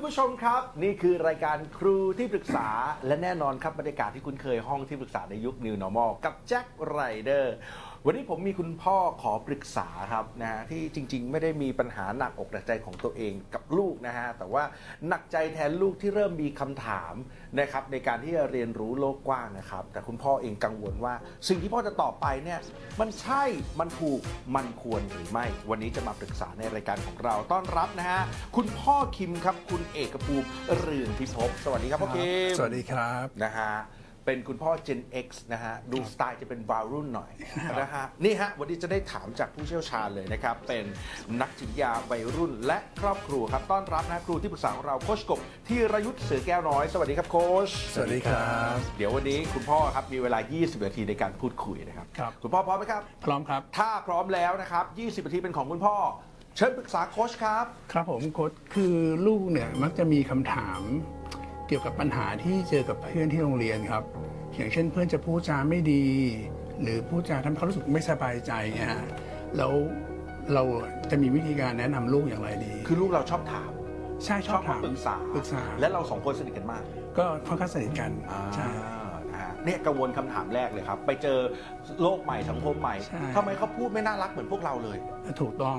คุณผู้ชมครับ นี่คือรายการครูที่ปรึกษาและแน่นอนครับบรรยากาศที่คุ้นเคยห้องที่ปรึกษาในยุค New Normal กับแจ็คไรเดอร์ วันนี้ผมมีคุณพ่อขอปรึกษาครับนะฮะที่จริง ๆ ไม่ได้มีปัญหาหนักอกหนักใจของตัวเองกับลูกนะฮะแต่ว่าหนักใจแทนลูกที่เริ่มมีคำถามนะครับในการที่จะเรียนรู้โลกกว้างนะครับ แต่คุณพ่อเองกังวลว่า สิ่งที่พ่อจะตอบไปเนี่ยมันใช่มันถูกมันควรหรือไม่ วันนี้จะมาปรึกษาในรายการของเราต้อนรับนะฮะคุณพ่อคิมครับคุณเอกภูมิเรืองพิภพสวัสดีครับพ่อคิมสวัสดีครับนะฮะ เป็นคุณพ่อ Gen X นะฮะ ดูสไตล์จะเป็นวารุ่นหน่อยนะฮะ นี่ฮะ วันนี้จะได้ถามจากผู้เชี่ยวชาญเลยนะครับ เป็นนักจิตวิทยาวัยรุ่นและครอบครัวครับ ต้อนรับนะครูที่ปรึกษาของเราโคชกบที่รยุทธ์เสือแก้วน้อย สวัสดีครับโคชสวัสดีครับ เดี๋ยววันนี้คุณพ่อครับ มีเวลา 20 นาทีในการพูดคุยนะครับ ครับ คุณพ่อพร้อมไหมครับ พร้อมครับ ถ้าพร้อมแล้วนะครับ 20 นาทีเป็นของคุณพ่อเชิญปรึกษาโคชครับ ครับผมโค้ชคือลูกเนี่ยมักจะมีคำถาม เกี่ยวกับปัญหาที่เจอกับเพื่อนที่โรงเรียนครับ อย่างเช่นเพื่อนจะพูดจาไม่ดี หรือพูดจาทำให้เขารู้สึกไม่สบายใจเงี้ยฮะแล้วเราจะมีวิธีการแนะนำลูกอย่างไรดี คือลูกเราชอบถามใช่ชอบถามปรึกษา ปรึกษา และเราสองคนสนิทกันมาก ก็ค่อนข้างสนิทกันอ่า ใช่นะฮะ เนี่ยกังวลคำถามแรกเลยครับ ไปเจอโลกใหม่สังคมใหม่ใช่ ทำไมเขาพูดไม่น่ารักเหมือนพวกเราเลย ถูกต้อง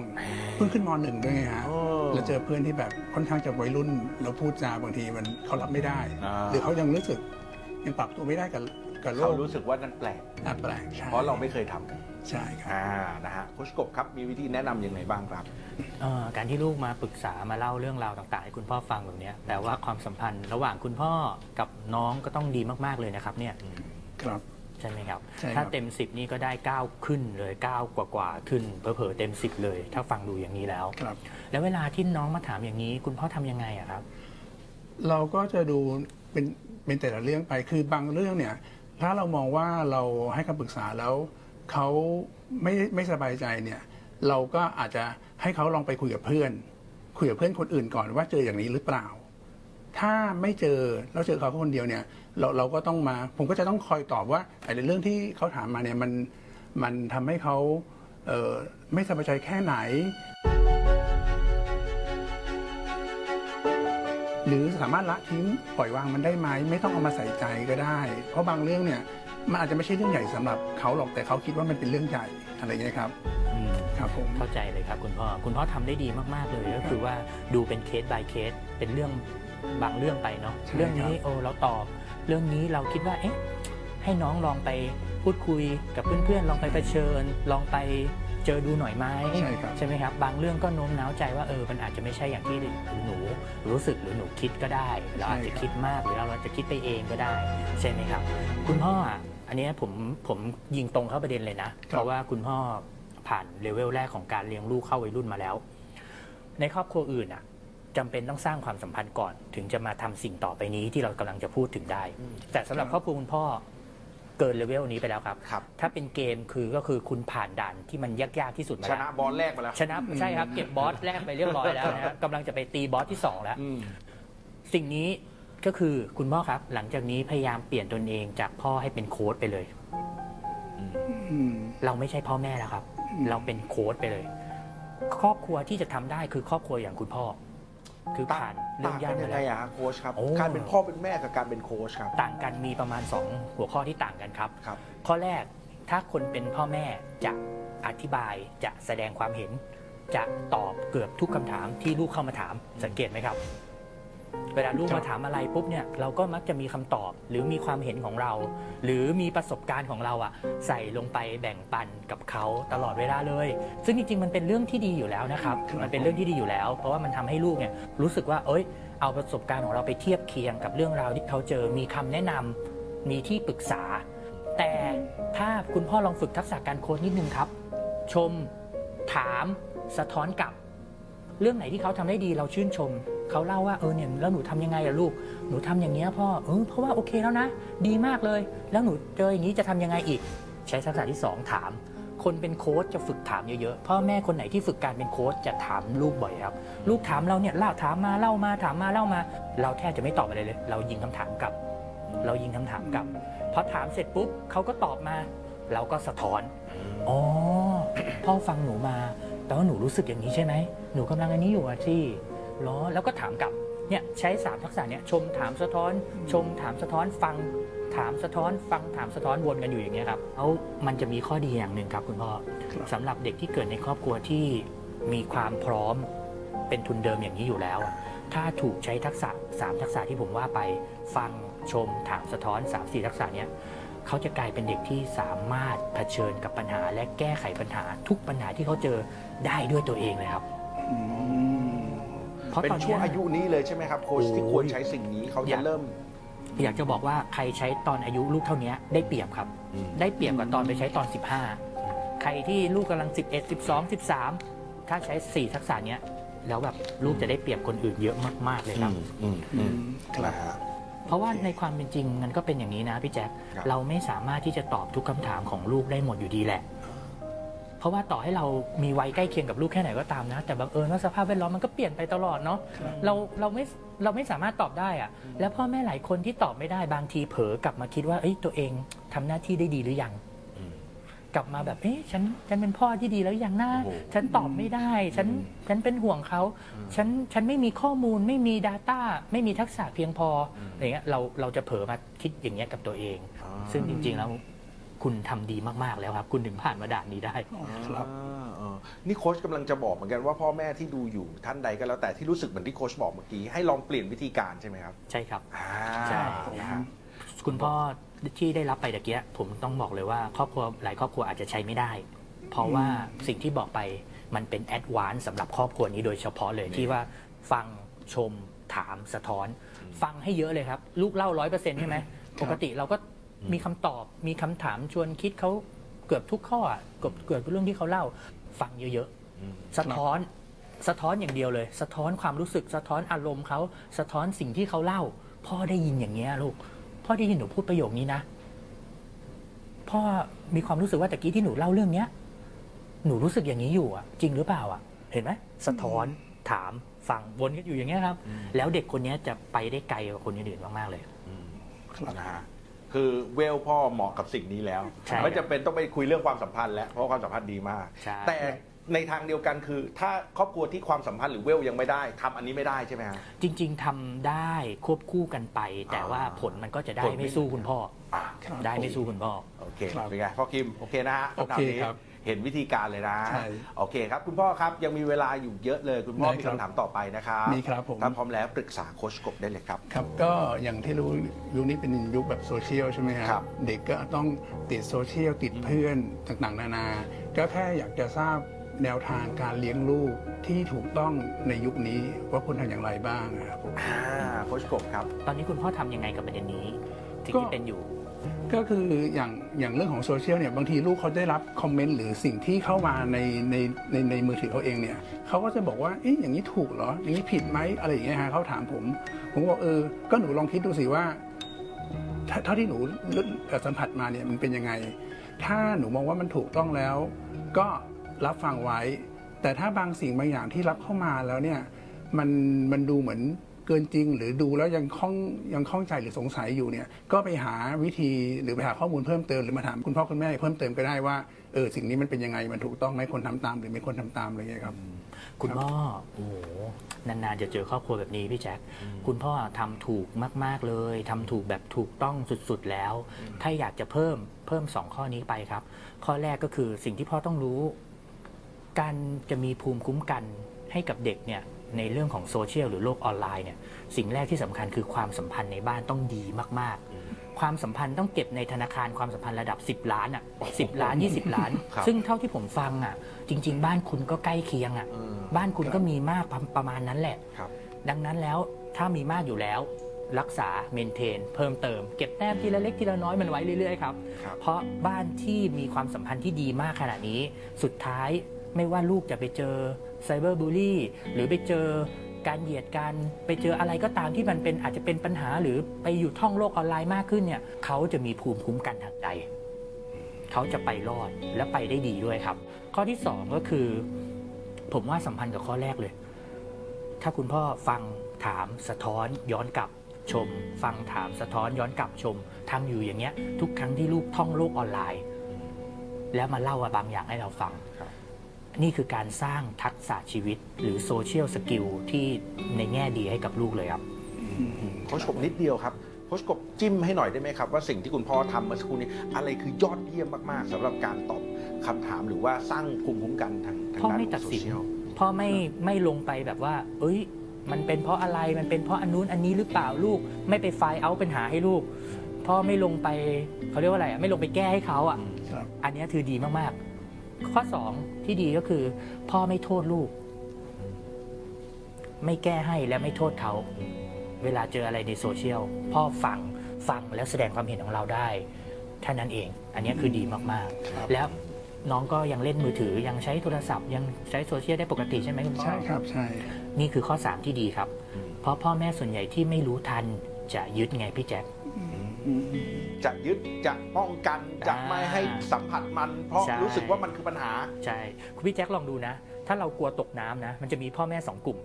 เพิ่งขึ้นมหนึ่งด้วยไงฮะเออแล้วเจอเพื่อนที่แบบค่อนข้างจะวัยรุ่นแล้วพูดจาบางทีมันเขารับไม่ได้ อ่า หรือเขายังรู้สึกยังปรับตัวไม่ได้กับ กับโลเขากรู้สึกว่านั่นแปลกอะแปลกใช่เพราะเราไม่เคยทำกันใช่ครับอ่านะฮะโคชกบครับมีวิธีแนะนำยังไงบ้างครับ เอ่อการที่ลูกมาปรึกษามาเล่าเรื่องราวต่างๆให้คุณพ่อฟังแบบเนี้ยแปลว่าความสัมพันธ์ระหว่างคุณพ่อกับน้องก็ต้องดีมากๆเลยนะครับเนี่ยครับ ใช่ไหมครับ ใช่ครับ ถ้าเต็ม 10 นี่ก็ได้ 9 ขึ้นเลย 9 กว่ากว่าๆขึ้นเผลอๆเต็ม 10 เลย ถ้าฟังดูอย่างนี้แล้ว ครับ แล้วเวลาที่น้องมาถามอย่างนี้ คุณพ่อทำยังไงอะครับ เราก็จะดูเป็นเป็นแต่ละเรื่องไปคือบางเรื่องเนี่ย ถ้าเรามองว่าเราให้คำปรึกษาแล้วเขาไม่ไม่สบายใจเนี่ยเราก็อาจจะให้เขาลองไปคุยกับเพื่อน คุยกับเพื่อนคนอื่นก่อนว่าเจออย่างนี้หรือเปล่า ถ้าไม่เจอแล้วเจอเขาคนเดียวเนี่ยเราเราก็ต้องมา ผมก็จะต้องคอยตอบว่าไอ้เรื่องที่เขาถามมาเนี่ยมันมันทำให้เขาเออไม่สบายใจแค่ไหน หรือสามารถละทิ้งปล่อยวางมันได้ไหมไม่ต้องเอามาใส่ใจก็ได้ เพราะบางเรื่องเนี่ยมันอาจจะไม่ใช่เรื่องใหญ่สำหรับเขาหรอกแต่เขาคิดว่ามันเป็นเรื่องใหญ่อะไรเงี้ยครับอืมครับผมเข้าใจเลยครับคุณพ่อคุณพ่อทำได้ดีมากๆเลยก็คือว่าดูเป็นเคส by เคส เป็นเรื่องบางเรื่องไปเนาะใช่เรื่องนี้ครับโอ้เราตอบ เรื่องนี้เราคิดว่าเอ๊ะให้น้องลองไปพูดคุยกับเพื่อนๆ ลองไปเผชิญ ลองไป เจอดูหน่อยไหมใช่ครับใช่ไหมครับ บางเรื่องก็โน้มน้าวใจว่าเออมันอาจจะไม่ใช่อย่างที่หนูรู้สึกหรือหนูคิดก็ได้เราอาจจะคิดมากหรือเราอาจจะคิดไปเองก็ได้ ใช่ไหมครับ คุณพ่ออะอันเนี้ยผมผมยิงตรงเข้าประเด็นเลยนะ เพราะว่าคุณพ่อผ่านเลเวลแรกของการเลี้ยงลูกเข้าวัยรุ่นมาแล้ว ในครอบครัวอื่นอะจำเป็นต้องสร้างความสัมพันธ์ก่อน ถึงจะมาทำสิ่งต่อไปนี้ที่เรากำลังจะพูดถึงได้ แต่สำหรับครอบครัวคุณพ่อ เกินเลเวลนี้ไปแล้วครับ ครับ ถ้าเป็นเกมคือก็คือคุณผ่านด่านที่มันยากๆที่สุดมาแล้ว ชนะ boss แรกไปแล้ว ใช่ครับเก็บ boss แรกไปเรียบร้อยแล้วนะครับกำลังจะไปตี boss ที่สองแล้ว อืม สิ่งนี้ก็คือคุณพ่อครับ หลังจากนี้พยายามเปลี่ยนตนเองจากพ่อให้เป็นโค้ดไปเลย อืม เราไม่ใช่พ่อแม่แล้วครับ เราเป็นโค้ดไปเลย ครอบครัวที่จะทำได้คือครอบครัวอย่างคุณพ่อ คือผ่านเรื่องต่างยากักนมายังไงแล้ว อะฮะโค้ชครับ โอ้ การเป็นพ่อเป็นแม่กับการเป็นโค้ชครับ ต่างกันมีประมาณ 2 หัวข้อที่ต่างกันครับ ครับ ข้อแรกถ้าคนเป็นพ่อแม่จะอธิบายจะแสดงความเห็น จะตอบเกือบทุกคำถามที่ลูกเข้ามาถามสังเกตไหมครับ เวลาลูกครับมาถามอะไรปุ๊บเนี่ยเราก็มักจะมีคำตอบ หรือมีความเห็นของเรา หรือมีประสบการณ์ของเราอะใส่ลงไปแบ่งปันกับเขาตลอดเวลาเลย ซึ่งจริงๆมันเป็นเรื่องที่ดีอยู่แล้วนะครับมันเป็นเรื่องที่ดีอยู่แล้ว เพราะว่ามันทำให้ลูกเนี่ยรู้สึกว่าเอ้ย เอาประสบการณ์ของเราไปเทียบเคียงกับเรื่องราวที่เขาเจอมีคำแนะนำมีที่ปรึกษา แต่ถ้าคุณพ่อลองฝึกทักษะการโค้ดนิดนึงครับ ชม ถาม สะท้อนกลับ เรื่องไหนที่เขาทำได้ดีเราชื่นชม เขาเล่าว่าเออเนี่ยแล้วหนูทำยังไงอะลูก หนูทำอย่างเงี้ยพ่อเออเพราะว่าโอเคแล้วนะ ดีมากเลย แล้วหนูเจออย่างนี้จะทำยังไงอีก ใช้ทักษะที่สองถาม คนเป็นโค้ชจะฝึกถามเยอะๆพ่อแม่คนไหนที่ฝึกการเป็นโค้ชจะถามลูกบ่อยครับ ลูกถามเราเนี่ยเล่าถามมาเล่ามาถามมาเล่ามา เราแทบจะไม่ตอบอะไรเลย เรายิงคำถามกลับ เรายิงคำถามกลับพอถามเสร็จปุ๊บเขาก็ตอบมา เราก็สะท้อนอ๋อพ่อฟังหนูมาแต่ว่าหนูรู้สึกอย่างนี้ใช่ไหม หนูกำลังอันนี้อยู่อะที่ หรอแล้วก็ถามกลับเนี่ยใช้สามทักษะเนี่ยชมถามสะท้อน ชมถามสะท้อนฟัง ถามสะท้อน ฟังถามสะท้อนวนกันอยู่อย่างเงี้ยครับแล้วมันจะมีข้อดีอย่างหนึ่งครับคุณพ่อครับสำหรับเด็กที่เกิดในครอบครัวที่มีความพร้อมเป็นทุนเดิมอย่างนี้อยู่แล้ว ถ้าถูกใช้ทักษะสามทักษะที่ผมว่าไปฟังชม ถามสะท้อน3 4ทักษะเนี้ยเขาจะกลายเป็นเด็กที่สามารถเผชิญกับปัญหาและแก้ไขปัญหาทุกปัญหาที่เขาเจอได้ด้วยตัวเองเลยครับอืม เพราะเป็นตอนช่วงเนี้ยอายุนี้เลยใช่ไหมครับโค้ชโอ้ยที่ควรใช้สิ่งนี้เขาอจะยากเริ่ม อยากจะบอกว่าใครใช้ตอนอายุลูกเท่านี้ได้เปรียบครับ อืม ได้เปรียบกว่าตอนไปใช้ตอน 15 ใครที่ลูกกำลัง 11 12 13 ถ้าใช้ 4 ทักษะเนี้ยแล้วแบบลูกจะได้เปรียบคนอื่นเยอะมากๆเลยครับ อืมอืมครับนะฮะ เพราะว่าในความเป็นจริงมันก็เป็นอย่างนี้นะพี่แจ๊คครับ เราไม่สามารถที่จะตอบทุกคำถามของลูกได้หมดอยู่ดีแหละ เพราะว่าต่อให้เรามีวัยใกล้เคียงกับลูกแค่ไหนก็ตามนะ แต่บังเอิญว่าสภาพแวดล้อมมันก็เปลี่ยนไปตลอดเนาะเราเราไม่เราไม่สามารถตอบได้อะแล้วพ่อแม่หลายคนที่ตอบไม่ได้บางทีเผลอกลับมาคิดว่าเอ้ยตัวเองทำหน้าที่ได้ดีหรือยังอืมกลับมาแบบเอ๊ะฉันฉันเป็นพ่อที่ดีแล้วยังนะโอ้โหฉันตอบไม่ได้ ฉันฉันเป็นห่วงเขาฉันฉันไม่มีข้อมูลไม่มี Data ไม่มีทักษะเพียงพออะไรเงี้ยเราเราจะเผลอมาคิดอย่างเงี้ยกับตัวเองอ่าซึ่งจริง ๆ แล้ว คุณทำดีมากๆแล้วครับ คุณถึงผ่านมาด่านนี้ได้ ครับอ่าอ่านี่โค้ชกำลังจะบอกเหมือนกันว่าพ่อแม่ที่ดูอยู่ท่านใดก็แล้วแต่ที่รู้สึกเหมือนที่โค้ชบอกเมื่อกี้ให้ลองเปลี่ยนวิธีการใช่ไหมครับใช่ครับ อ่าใช่ นะฮะ คุณพ่อที่ได้รับไปตะเกียผมต้องบอกเลยว่าครอบครัวหลายครอบครัวอาจจะใช้ไม่ได้ เพราะว่าสิ่งที่บอกไปมันเป็นแอดวานซ์สำหรับครอบครัวนี้โดยเฉพาะเลยที่ว่าฟังชมถามสะท้อน ฟังให้เยอะเลยครับ ลูกเล่าร้อยเปอร์เซ็นต์ใช่ไหมปกติเราก็ มีคำตอบมีคำถามชวนคิดเขาเกือบทุกข้ออะเกือบเกือบทุกเรื่องที่เขาเล่าฟังเยอะๆอืมสะท้อนสะท้อนอย่างเดียวเลย สะท้อนความรู้สึกสะท้อนอารมณ์เขาสะท้อนสิ่งที่เขาเล่า พ่อได้ยินอย่างเงี้ยลูก พ่อได้ยินหนูพูดประโยคนี้นะพ่อมีความรู้สึกว่าตะกี้ที่หนูเล่าเรื่องเนี้ยหนูรู้สึกอย่างนี้อยู่อะ จริงหรือเปล่าอะ เห็นไหมสะท้อนถามฟังวนกันอยู่อย่างเงี้ยครับ แล้วเด็กคนเนี้ยจะไปได้ไกลกว่าคนอื่นๆมากๆเลยอืมครับนะฮะ คือเวลพ่อเหมาะกับสิ่งนี้แล้ว ใช่ไม่จำเป็นต้องไปคุยเรื่องความสัมพันธ์แล้วเพราะว่าความสัมพันธ์ดีมาก ใช่ แต่ในทางเดียวกันคือ ถ้าครอบครัวที่ความสัมพันธ์หรือเวลยังไม่ได้ทำอันนี้ไม่ได้ใช่ไหมฮะ จริง ๆทำได้ควบคู่กันไป แต่อ่าว่าผลมันก็จะได้ผลไม่ ไม่สู้คุณพ่อ อะครับได้ไม่สู้คุณพ่อ โอเคครับ เป็นไงพ่อคิม โอเคนะฮะโอเคำถามนี้ ครับ เห็นวิธีการเลยนะ ใช่โอเคครับ คุณพ่อครับยังมีเวลาอยู่เยอะเลย คุณพ่อได้มีครับคำถามต่อไปนะครับมีครับผม ถ้าพร้อมแล้วปรึกษาโค้ชกบได้เลยครับ ครับก็อย่างที่รู้ยุคนี้เป็นยุคแบบโซเชียลใช่ไหมครับ เด็กก็ต้องติดโซเชียลติดเพื่อนต่างๆ นานา ก็แค่อยากจะทราบแนวทางการเลี้ยงลูกที่ถูกต้องในยุคนี้ว่าควรทำอย่างไรบ้างนะครับผม อ่าโค้ชกบครับ ตอนนี้คุณพ่อทำยังไงกับประเด็นนี้สิ่งก็ ที่เป็นอยู่ ก็คืออย่างอย่างเรื่องของโซเชียลเนี่ยบางทีลูกเขาได้รับคอมเมนต์หรือสิ่งที่เข้ามาในในในในมือถือเขาเองเนี่ยเขาก็จะบอกว่าเอ๊ะอย่างนี้ถูกเหรอ อย่างนี้ผิดไหมอะไรอย่างเงี้ยฮะเขาถามผม ผมบอกเออก็หนูลองคิดดูสิว่าเท่าที่หนูสัมผัสมาเนี่ยมันเป็นยังไง ถ้าหนูมองว่ามันถูกต้องแล้ว ก็รับฟังไว้ แต่ถ้าบางสิ่งบางอย่างที่รับเข้ามาแล้วเนี่ยมันมันดูเหมือน เกินจริง หรือดูแล้วยังข้องยังข้องใจหรือสงสัยอยู่เนี่ยก็ไปหาวิธีหรือไปหาข้อมูลเพิ่มเติมหรือมาถามคุณพ่อคุณแม่เพิ่มเติมก็ได้ว่าเออสิ่งนี้มันเป็นยังไงมันถูกต้องไหมคนทำตาม หรือไม่ควรทำตามอะไรเงี้ยครับ คุณพ่อโอ้นานๆจะเจอครอบครัวแบบนี้พี่แจ็คคุณพ่อทำถูกมาก ๆเลยทำถูกแบบถูกต้องสุดๆแล้ว ถ้าอยากจะเพิ่มเพิ่มสองข้อนี้ไปครับ ข้อแรกก็คือสิ่งที่พ่อต้องรู้ การจะมีภูมิคุ้มกันให้กับเด็กเนี่ย ในเรื่องของโซเชียลหรือโลกออนไลน์เนี่ยสิ่งแรกที่สำคัญคือความสัมพันธ์ในบ้านต้องดีมากๆ ความสัมพันธ์ต้องเก็บในธนาคารความสัมพันธ์ระดับ 10 ล้านอะสิล้าน 20 ล้านครับซึ่งเท่าที่ผมฟังอะจริง ๆ บ้านคุณก็ใกล้เคียงอะอืมบ้านคุณก็มีมากประประมาณนั้นแหละครับดังนั้นแล้วถ้ามีมากอยู่แล้วรักษาเมนเทน เพิ่มเติม เก็บแต้มทีละเล็กทีละน้อยมันไว้เรื่อยๆครับครับเพราะบ้านที่มีความสัมพันธ์ที่ดีมากขนาดนี้ สุดท้ายไม่ว่าลูกจะไปเจอ ไซเบอร์บูลลี่หรือไปเจอการเหยียดกันไปเจออะไรก็ตามที่มันเป็นอาจจะเป็นปัญหาหรือไปอยู่ท่องโลกออนไลน์มากขึ้นเนี่ยเขาจะมีภูมิคุ้มกันทางใจเขาจะไปรอดและไปได้ดีด้วยครับ ข้อที่สองก็คือ ผมว่าสัมพันธ์กับข้อแรกเลย ถ้าคุณพ่อฟังถามสะท้อนย้อนกลับชม ฟังถามสะท้อนย้อนกลับชมทำอยู่อย่างเงี้ย ทุกครั้งที่ลูกท่องโลกออนไลน์ แล้วมาเล่าบางอย่างให้เราฟังครับ นี่คือการสร้างทักษะชีวิต หรือ social skill ที่ในแง่ดีให้กับลูกเลยครับโค้ชกบนิดเดียวครับโค้ชกบจิ้มให้หน่อยได้ไหมครับ ว่าสิ่งที่คุณพ่อทำเมื่อสักครู่นี้ อะไรคือยอดเยี่ยมมาก ๆสำหรับการตอบคำถามหรือว่าสร้างภูมิคุ้มกันทางทางพ่อด้านไม่ตัดสินโซเชียลพ่อไม่ไม่ลงไปแบบว่า เอ้ย มันเป็นเพราะอะไรมันเป็นเพราะอันนู้นอันนี้หรือเปล่าลูก ไม่ไปไฟล์เอาปัญหาให้ลูกพ่อไม่ลงไปเขาเรียกว่าอะไรอะไม่ลงไปแก้ให้เขาอะครับอันเนี้ยคือดีมากๆ ข้อ2ที่ดีก็คือ พ่อไม่โทษลูก ไม่แก้ให้และไม่โทษเขาเวลาเจออะไรในโซเชียลพ่อฟังฟังแล้วแสดงความเห็นของเราได้แค่นั้นเอง อันเนี้ยคือดีมากครับๆแล้วน้องก็ยังเล่นมือถือยังใช้โทรศัพท์ ยังใช้โซเชียลได้ปกติใช่ไหมคุณพ่อใช่ครับใช่นี่คือข้อ 3 ที่ดีครับ เพราะพ่อแม่ส่วนใหญ่ที่ไม่รู้ทันจะยึดไงพี่แจ๊ค จะยึดจะป้องกันจะอ่าไม่ให้สัมผัสมัน เพราะใช่รู้สึกว่ามันคือปัญหา ใช่ คุณพี่แจ็คลองดูนะ ถ้าเรากลัวตกน้ำนะ มันจะมีพ่อแม่สองกลุ่ม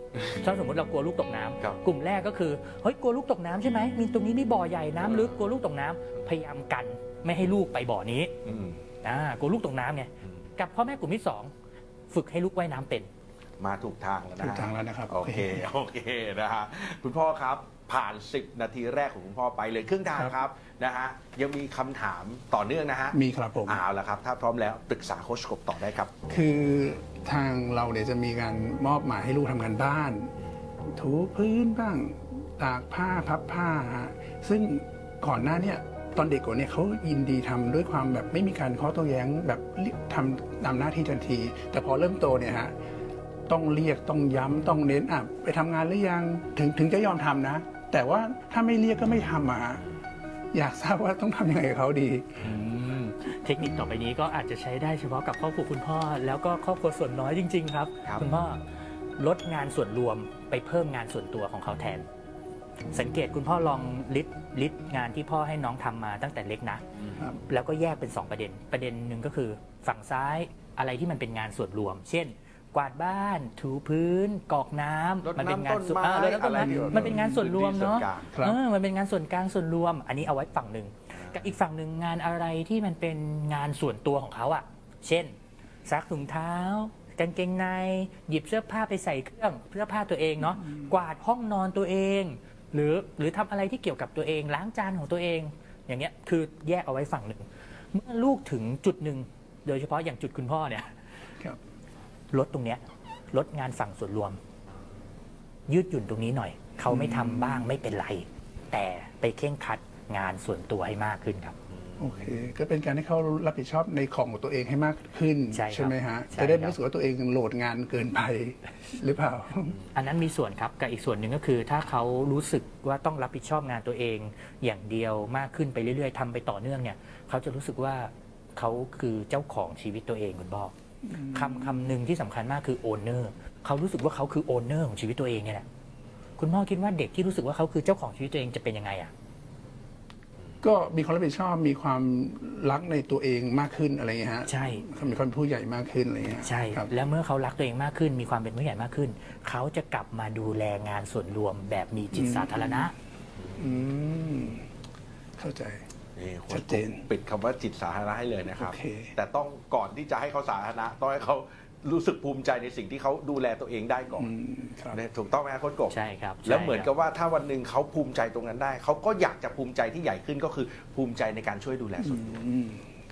ถ้าสมมติเรากลัวลูกตกน้ำครับกลุ่มแรกก็คือเฮ้ยกลัวลูกตกน้ำใช่ไหมมีตรงนี้มีบ่อใหญ่น้ำลึกกลัวลูกตกน้ำพยายามกันไม่ให้ลูกไปบ่อนี้อืมอ่ากลัวลูกตกน้ำไงอืมกับพ่อแม่กลุ่มที่สองฝึกให้ลูกว่ายน้ำเป็นมาถูกทางแล้วนะถูกทางแล้วนะครับ โอเค โอเคนะฮะคุณพ่อครับ ผ่าน 10 นาทีแรกของคุณพ่อไปเลยครึ่งทางครับนะฮะยังมีคำถามต่อเนื่องนะฮะมีครับผม เอาละครับ ถ้าพร้อมแล้วปรึกษาโค้ชกบต่อได้ครับ คือทางเราเนี่ยจะมีการมอบหมายให้ลูกทำงานบ้าน ถูพื้นบ้าง ตากผ้าพับผ้าฮะซึ่งก่อนหน้าเนี่ยตอนเด็กกว่าเนี่ยเขายินดีทำด้วยความแบบไม่มีการข้อโต้แย้งแบบทำตามหน้าที่ทันที แต่พอเริ่มโตเนี่ยฮะต้องเรียกต้องย้ำต้องเน้นอะไปทำงานหรือยังถึงถึงจะยอมทำนะ แต่ว่าถ้าไม่เรียกก็ไม่ทำอะฮะอยากทราบว่าต้องทำยังไงกับเขาดี เทคนิคต่อไปนี้ก็อาจจะใช้ได้เฉพาะกับครอบครัวคุคุณพ่อ แล้วก็ครอบครัวส่วนน้อยจริง ๆ ครับครับ ณพ่อลดงานส่วนรวมไปเพิ่มงานส่วนตัวของเขาแทน สังเกตคุณพ่อลอง list list งานที่พ่อให้น้องทำมาตั้งแต่เล็กนะ ครับ แล้วก็แยกเป็น 2 ประเด็น ประเด็นหนึ่งก็คือฝั่งซ้ายอะไรที่มันเป็นงานส่วนรวม เช่น กวาดบ้าน ถูพื้นกรอกน้ำรดน้ำต้นไม้มันเป็นงานส่วนเออรดน้ำต้นไม้อะไรที่มันเป็นงานส่วนรวมเนาะพื้นที่ส่วนกลางครับเออมันเป็นงานส่วนกลางส่วนรวม อันนี้เอาไว้ฝั่งหนึ่งกับอีกฝั่งหนึ่งงานอะไรที่มันเป็นงานส่วนตัวของเขาอะเช่นซักถุงเท้ากางเกงในหยิบเสื้อผ้าไปใส่เครื่องเสื้อผ้าตัวเองเนาะกวาดห้องนอนตัวเอง หรือหรือทำอะไรที่เกี่ยวกับตัวเอง ล้างจานของตัวเอง อย่างเงี้ยคือแยกเอาไว้ฝั่งหนึ่ง เมื่อลูกถึงจุดหนึ่งโดยเฉพาะอย่างจุดคุณพ่อเนี่ยครับ ลดตรงเนี้ยลดงานฝั่งส่วนรวม ยืดหยุ่นตรงนี้หน่อย เขาไม่ทำบ้างไม่เป็นไร แต่ไปเข่งครัดงานส่วนตัวให้มากขึ้นครับโอเค ก็เป็นการให้เขารับผิดชอบในของของตัวเองให้มากขึ้น ใช่ครับไหมฮะใช่จะได้ครับไม่รู้สึกว่าตัวเองโหลดงานเกินไปหรือเปล่า อันนั้นมีส่วนครับกับอีกส่วนหนึ่งก็คือ ถ้าเขารู้สึกว่าต้องรับผิดชอบงานตัวเอง อย่างเดียวมากขึ้นไปเรื่อยๆทำไปต่อเนื่องเนี่ยเขาจะรู้สึกว่าเขาคือเจ้าของชีวิตตัวเองคุณพ่ออ คำคำหนึ่งที่สำคัญมากคือโอนเนอร์เขารู้สึกว่าเขาคือโอนเนอร์ของชีวิตตัวเองเนี่ยแหละคุณพ่อคิดว่าเด็กที่รู้สึกว่าเขาคือเจ้าของชีวิตตัวเองจะเป็นยังไงอะก็มีความรับผิดชอบมีความรักในตัวเองมากขึ้นอะไรเงี้ยฮะใช่มีความเป็นผู้ใหญ่มากขึ้นอะไรเงี้ยใช่ครับแล้วเมื่อเขารักตัวเองมากขึ้น มีความเป็นผู้ใหญ่มากขึ้น เขาจะกลับมาดูแลงานส่วนรวมแบบมีจิตสาธารณะอืมเข้าใจ นี่โค้ชัชดเจนปิดคำว่าจิตสาธารณะให้เลยนะครับ โอเค แต่ต้องก่อนที่จะให้เขาสาธารณะต้องให้เขารู้สึกภูมิใจในสิ่งที่เขาดูแลตัวเองได้ก่อนอืมครับ เนี่ยถูกต้องไหมครับโค้ชกบ ใช่ครับแล้วเหมือนใช่กับว่าถ้าวันหนึ่งเขาภูมิใจตรงนั้นได้ เขาก็อยากจะภูมิใจที่ใหญ่ขึ้นก็คือภูมิใจในการช่วยดูแลส่วนรวมอืม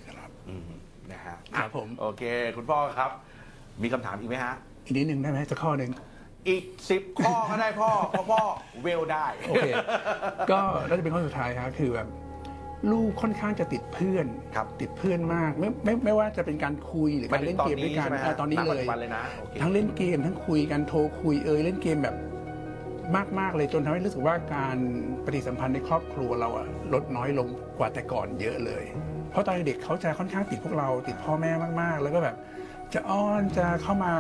ครับ อืมนะฮะครับผม โอเค คุณพ่อครับ มีคำถามอีกไหมฮะ อีกนิดนึงได้ไหมจะข้อหนึ่ง อีกสิบข้อก็ได้พ่อ เพราะพ่อเวลได้ โอเค ก็น่าจะเป็นข้อสุดท้ายครับคือแบบ ลูกค่อนข้างจะติดเพื่อน ครับติดเพื่อนมากไม่ไม่ไม่ว่าจะเป็นการคุยหรือการเล่นเกมด้วยกันใช่ไหมอ่าตอนนี้ณเลปัจยจุบันเลยนะโอเคทั้งเล่นเกมทั้งคุยกันโทรคุยเอยเล่นเกมแบบมาก ๆ เลยจนทำให้รู้สึกว่าการปฏิสัมพันธ์ในครอบครัวเราอะลดน้อยลงกว่าแต่ก่อนเยอะเลย เพราะตอนเด็กเขาจะค่อนข้างติดพวกเราติดพ่อแม่มาก ๆ แล้วก็แบบจะอ้อนจะเข้ามา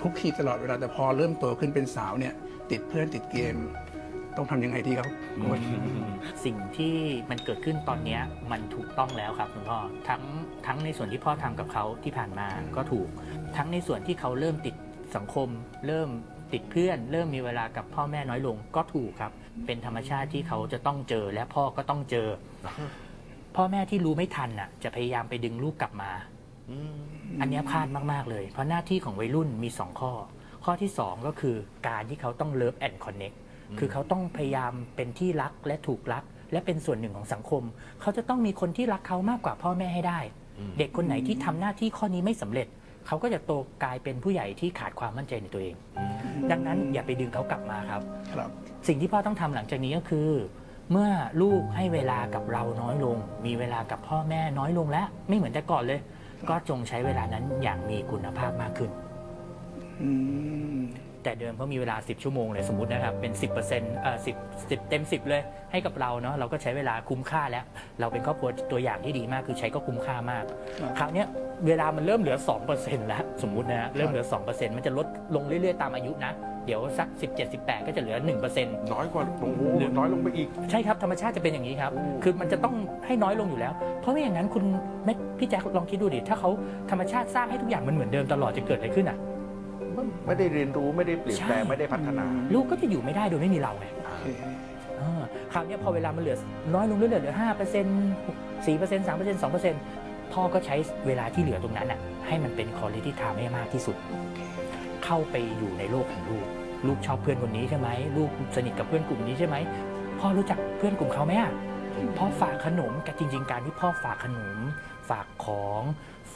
คลุกคลีตลอดเวลาแต่พอเริ่มโตขึ้นเป็นสาวเนี่ย ติดเพื่อนติดเกม ต้องทำยังไงดีครับโค้ชสิ่งที่มันเกิดขึ้นตอนเนี้ยมันถูกต้องแล้วครับคุณพ่อทั้งทั้งในส่วนที่พ่อทำกับเขาที่ผ่านมาก็ถูก ทั้งในส่วนที่เขาเริ่มติดสังคม เริ่มติดเพื่อน เริ่มมีเวลากับพ่อแม่น้อยลงก็ถูกครับ เป็นธรรมชาติที่เขาจะต้องเจอและพ่อก็ต้องเจอ พ่อแม่ที่รู้ไม่ทันน่ะ จะพยายามไปดึงลูกกลับมาอืมอันเนี้ยพลาดมาก ๆ เลย เพราะหน้าที่ของวัยรุ่นมี 2 ข้อ ข้อที่ 2 ก็คือการที่เขาต้อง love and connect คือเขาต้องพยายามเป็นที่รักและถูกรัก และเป็นส่วนหนึ่งของสังคม เขาจะต้องมีคนที่รักเขามากกว่าพ่อแม่ให้ได้อืมเด็กคนไหนที่ทำหน้าที่ข้อนี้ไม่สำเร็จ เขาก็จะโตกลายเป็นผู้ใหญ่ที่ขาดความมั่นใจในตัวเอง ดังนั้นอย่าไปดึงเขากลับมาครับครับสิ่งที่พ่อต้องทำหลังจากนี้ก็คือ เมื่อลูกให้เวลากับเราน้อยลง มีเวลากับพ่อแม่น้อยลงแล้ว ไม่เหมือนแต่ก่อนเลย ก็จงใช้เวลานั้นอย่างมีคุณภาพมากขึ้นอืม แต่เดิมเขามีเวลา 10 ชั่วโมงเลยสมมตินะครับ เป็น 10%เอ่อ10 10 เต็ม 10 เลยให้กับเราเนาะเราก็ใช้เวลาคุ้มค่าแล้ว เราเป็นครอบครัวตัวอย่างที่ดีมากคือใช้ก็คุ้มค่ามากครับคราวเนี้ยเวลามันเริ่มเหลือ 2%แล้วสมมุตินะฮะเริ่มเหลือ 2%มันจะลดลงเรื่อยๆ ตามอายุนะ เดี๋ยวสัก 17 18 ก็จะเหลือ 1%น้อยกว่าโอ้โหหรือ น้อยลงไปอีก ใช่ครับ ธรรมชาติจะเป็นอย่างนี้ครับอืมคือมันจะต้องให้น้อยลงอยู่แล้ว เพราะไม่อย่างนั้นคุณไม่พี่แจ็คลองคิดดูดิ ถ้าเขาธรรมชาติสร้างให้ทุกอย่างมันเหมือนเดิมตลอดจะเกิดอะไรขึ้นอะ ไม่ได้เรียนรู้ไม่ได้เปลี่ยนแปลงใช่ไม่ได้พัฒนา ลูกก็จะอยู่ไม่ได้โดยไม่มีเราไงโอเคอ่าคราวเนี้ยพอเวลามันเหลือน้อยลงเรื่อยๆเหลือห้าเปอร์เซ็นต์สี่เปอร์เซ็นต์สามเปอร์เซ็นต์สองเปอร์เซ็นต์พ่อก็ใช้เวลาที่เหลือตรงนั้นอะให้มันเป็น quality time ให้มากที่สุด เข้าไปอยู่ในโลกของลูก ลูกชอบเพื่อนคนนี้ใช่ไหมลูกสนิทกับเพื่อนกลุ่มนี้ใช่ไหมพ่อรู้จักเพื่อนกลุ่มเขาไหมอะ พ่อฝากขนมกับจริง ๆ การที่พ่อฝากขนม ฝากของ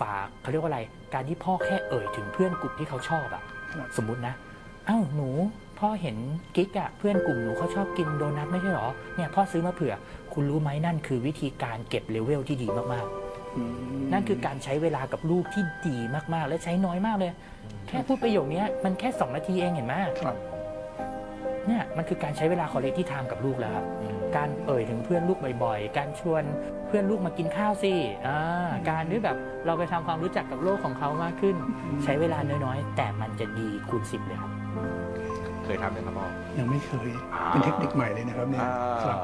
ฝากเขาเรียกว่าอะไร การที่พ่อแค่เอ่ยถึงเพื่อนกลุ่มที่เขาชอบอะสมมุตินะอ้าวหนูพ่อเห็นกิ๊กอะเพื่อนกลุ่มหนูเขาชอบกินโดนัทไม่ใช่หรอเนี่ยพ่อซื้อมาเผื่อ คุณรู้ไหมนั่นคือวิธีการเก็บเลเวลที่ดีมากๆ นั่นคือการใช้เวลากับลูกที่ดีมากๆ และใช้น้อยมากเลย แค่พูดประโยคนี้มันแค่ 2 นาทีเองเห็นไหม เนี่ยมันคือการใช้เวลาคอเลที่ทามกับลูกแล้วครับ การเอ่ยถึงเพื่อนลูกบ่อยๆ การชวนเพื่อนลูกมากินข้าวสิอ่าการที่แบบเราไปทำความรู้จักกับโลกของเขามากขึ้น ใช้เวลาน้อยๆ แต่มันจะดีคูณสิบเลยครับ เคยทำไหมครับพ่อยังไม่เคยอ่าเป็นเทคนิคใหม่เลยนะครับเนี่ยอ่าครับ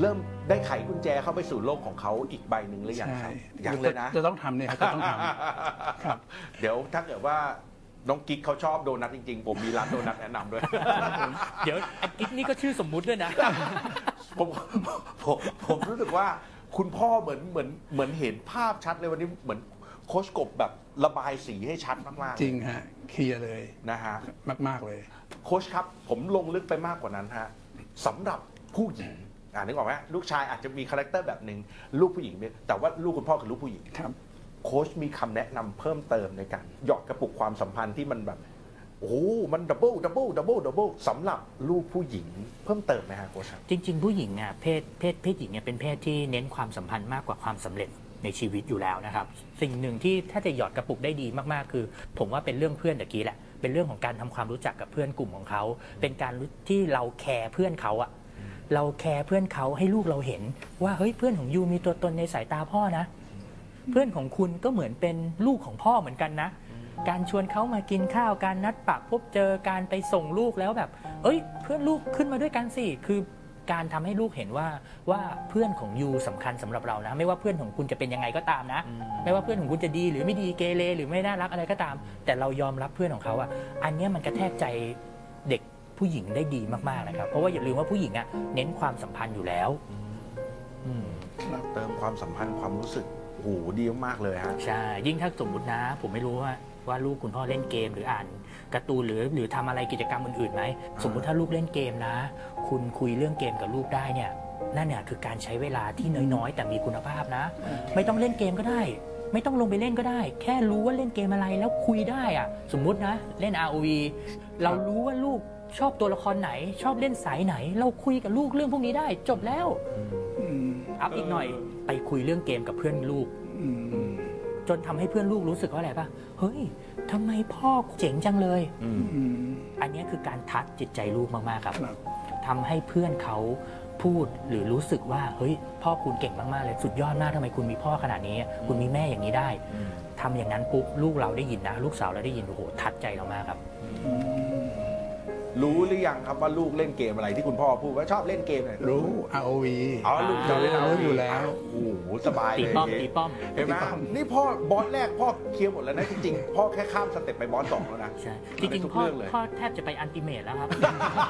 เริ่มได้ไขกุญแจเข้าไปสู่โลกของเขาอีกใบหนึ่งหรือยังครับยังเลยนะจะต้องทำเนี่ยครับจะต้องทำครับ เดี๋ยวถ้าเกิดว่า น้องกิ๊กเขาชอบโดนัทจริงๆ ผมมีร้านโดนัทแนะนำด้วย เดี๋ยวไอ้กิ๊กนี่ก็ชื่อสมมุติด้วยนะ ผมผมผมรู้สึกว่าคุณพ่อเหมือนเหมือนเหมือนเห็นภาพชัดเลยวันนี้เหมือนโคชกบแบบระบายสีให้ชัดมากๆจริงฮะเคลียร์เลยนะฮะมาก ๆ เลย โค้ชครับ ผมลงลึกไปมากกว่านั้นฮะสำหรับผู้หญิงอ่านึกออกไหมลูกชายอาจจะมี character แบบหนึ่งลูกผู้หญิงเนี่ยแต่ว่าลูกคุณพ่อคือลูกผู้หญิง ครับ โค้ชมีคำแนะนำเพิ่มเติมในการหยอดกระปุกความสัมพันธ์ที่มันแบบโอ้มัน double double double double สำหรับลูกผู้หญิงเพิ่มเติมไหมฮะโค้ชจริง ๆ ผู้หญิงเนี่ยเพศเพศเพศหญิงเนี่ยเป็นเพศที่เน้นความสัมพันธ์มากกว่าความสำเร็จในชีวิตอยู่แล้วนะครับ สิ่งหนึ่งที่ถ้าจะหยอดกระปุกได้ดีมากๆ คือ ผมว่าเป็นเรื่องเพื่อนตะกี้แหละเป็นเรื่องของการทำความรู้จักกับเพื่อนกลุ่มของเขา เป็นการที่เรา care เพื่อนเขาอะเรา care เพื่อนเขาให้ลูกเราเห็นว่าเฮ้ยเพื่อนของ you มีตัวตนในสายตาพ่อนะ เพื่อนของคุณก็เหมือนเป็นลูกของพ่อเหมือนกันนะ การชวนเขามากินข้าวการนัดพบปะเจอการไปส่งลูกแล้วแบบ เอ้ย เพื่อนลูกขึ้นมาด้วยกันสิคือการทำให้ลูกเห็นว่าว่าเพื่อนของ you สำคัญสำหรับเรานะ ไม่ว่าเพื่อนของคุณจะเป็นยังไงก็ตามนะ ไม่ว่าเพื่อนของคุณจะดีหรือไม่ดีเกเรหรือไม่น่ารักอะไรก็ตาม แต่เรายอมรับเพื่อนของเขาอะอันเนี้ยมันกระแทกใจเด็กผู้หญิงได้ดีมากๆนะครับ เพราะว่าอย่าลืมว่าผู้หญิงอะเน้นความสัมพันธ์อยู่แล้วอืมครับเติมความสัมพันธ์ความรู้สึก โอ้โหดีมากๆเลยฮะใช่ยิ่งถ้าสมมตินะ ผมไม่รู้ว่าว่าลูกคุณพ่อเล่นเกมหรืออ่านการ์ตูนหรือหรือทำอะไรกิจกรรมอื่นๆไหมสมมุติถ้าลูกเล่นเกมนะ คุณคุยเรื่องเกมกับลูกได้เนี่ยนั่นเนี่ยคือการใช้เวลาที่น้อยๆ แต่มีคุณภาพนะ ไม่ต้องเล่นเกมก็ได้ ไม่ต้องลงไปเล่นก็ได้ แค่รู้ว่าเล่นเกมอะไรแล้วคุยได้อะสมมุตินะ เล่น ROV เรารู้ว่าลูกชอบตัวละครไหน ชอบเล่นสายไหน เราคุยกับลูกเรื่องพวกนี้ได้ จบแล้ว อืมอัพอีกหน่อย ไปคุยเรื่องเกมกับเพื่อนลูกอืมจนทำให้เพื่อนลูกรู้สึกว่าอะไรป่ะ เฮ้ยทำไมพ่อเจ๋งจังเลยอืมอืมอันนี้คือการทัดจิตใจลูกมาก ๆ ครับครับทำให้เพื่อนเขาพูดหรือรู้สึกว่า เฮ้ย พ่อคุณเก่งมาก ๆ เลย สุดยอดมากทำไมคุณมีพ่อขนาดนี้ คุณมีแม่อย่างนี้ได้ทำอย่างนั้นปุ๊บลูกเราได้ยินนะ ลูกสาวเราได้ยินโอ้โหทัดใจเรามากครับอืม รู้หรือยังครับว่าลูกเล่นเกมอะไรที่คุณพ่อพูดว่าชอบเล่นเกมไหนรู้ ROV อ๋อลูกจะเล่นรู้เอาอยู่แล้วโอ้โหสบายตีเลยป้อมอย่างตีงี้ป้อมเห็นไหมตีป้อมนี่พ่อบอสแรกพ่อเคลียร์หมดแล้วนะจริงๆพ่อแค่ข้ามสเต็ปไปบอสสองแล้วนะใช่เอาจได้ริงทุกๆพ่อเรื่องเลยพ่อแทบจะไปอันติเมตแล้วครับ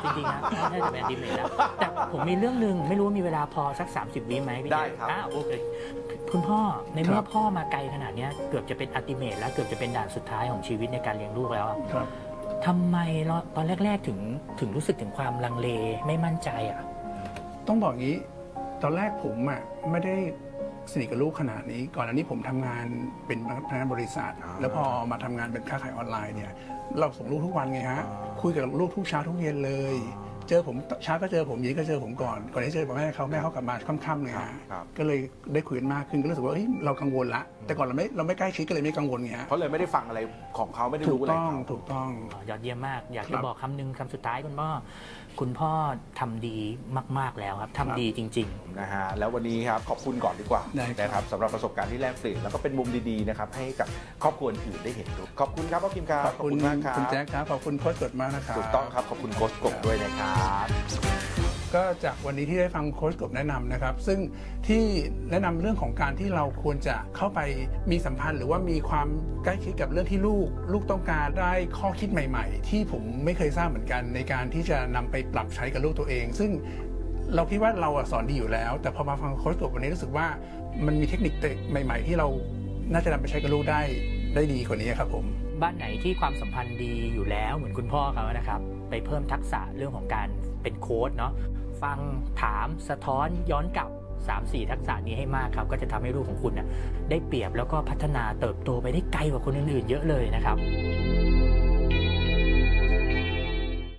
จริงๆนะพ่อแทบจะไปอันติเมตแล้วแต่ผมมีเรื่องหนึ่งไม่รู้ว่ามีเวลาพอสัก 30วิไหมพี่ได้เจครับอ่าโอเคคุณพ่อในเมื่คอรับพ่อมาไกลขนาดเนี้ยเกือบจะเป็นอันติเมตแล้วเกือบจะเป็นด่านสุดท้ายของชีวิตในการเลี้ยงลูกแล้วอะครับ ทำไมเราตอนแรก ๆ ถึงถึงรู้สึกถึงความลังเลไม่มั่นใจอะ ต้องบอกงี้ ตอนแรกผมอะไม่ได้สนิทกับลูกขนาดนี้ ก่อนอันนี้ผมทำงานเป็นพนักงานบริษัทอ่าแล้วพอมาทำงานเป็นค้าขายออนไลน์เนี่ย เราส่งลูกทุกวันไงฮะอ่าคุยกับลูกทุกเช้าทุกเย็นเลย เจอผมเช้าก็เจอผมเย็นก็เจอผมก่อนก่อนที่เจอแม่เขาแม่เขากลับมาค่ำๆเลยฮะครับก็เลยได้คุยกันมากขึ้นก็รู้สึกว่าเฮ้ยเรากังวลละแต่ก่อนเราไม่เราไม่ใกล้ชิดก็เลยไม่กังวลไงฮะเพราะเลยไม่ได้ฟังอะไรของเขาไม่ได้ถูรู้กอะไรต้องเขา ถูกต้องอ๋อยอดเยี่ยมมาก อยากคจะรับบอกคำหนึงคำสุดท้ายคุณพ่อ คุณพ่อทำดีมาก ๆ แล้วครับทำครับดีจริงนะฮะแล้ววันนี้ครับขอบคุณก่อนดีกว่าได้ครับ นะครับสำหรับประสบการณ์ที่แลกเปลี่ยนแล้วก็เป็นมุมดีๆนะครับให้กับครอบครัวอื่นได้เห็นด้วยขอบคุณครับพ่อคิมครับขอบคุณมากครับคุณแจ็คครับ ขอบคุณโค้ชกดมากนะครับ ถูกต้องครับขอบคุณโค้ชกบด้วยนะครับ ก็จากวันนี้ที่ได้ฟังโค้ชกบแนะนำนะครับ ซึ่งที่แนะนำเรื่องของการที่เราควรจะเข้าไปมีสัมพันธ์ หรือว่ามีความใกล้ชิดกับเรื่องที่ลูก ลูกต้องการได้ข้อคิดใหม่ ๆ ที่ผมไม่เคยทราบเหมือนกัน ในการที่จะนำไปปรับใช้กับลูกตัวเอง ซึ่งเราคิดว่าเราสอนดีอยู่แล้ว แต่พอมาฟังโค้ชกบวันนี้รู้สึกว่ามันมีเทคนิคใหม่ ๆ ที่เราน่าจะนำไปใช้กับลูกได้ได้ดีกว่านี้ครับผมบ้านไหนที่ความสัมพันธ์ดีอยู่แล้วเหมือนคุณพ่อเขานะครับ ไปเพิ่มทักษะเรื่องของการเป็นโค้ดเนาะ ฟังถามสะท้อนย้อนกลับ 3-4 ทักษะนี้ให้มากครับ ก็จะทำให้ลูกของคุณน่ะได้เปรียบแล้วก็พัฒนาเติบโตไปได้ไกลกว่าคนอื่นๆ เยอะเลยนะครับ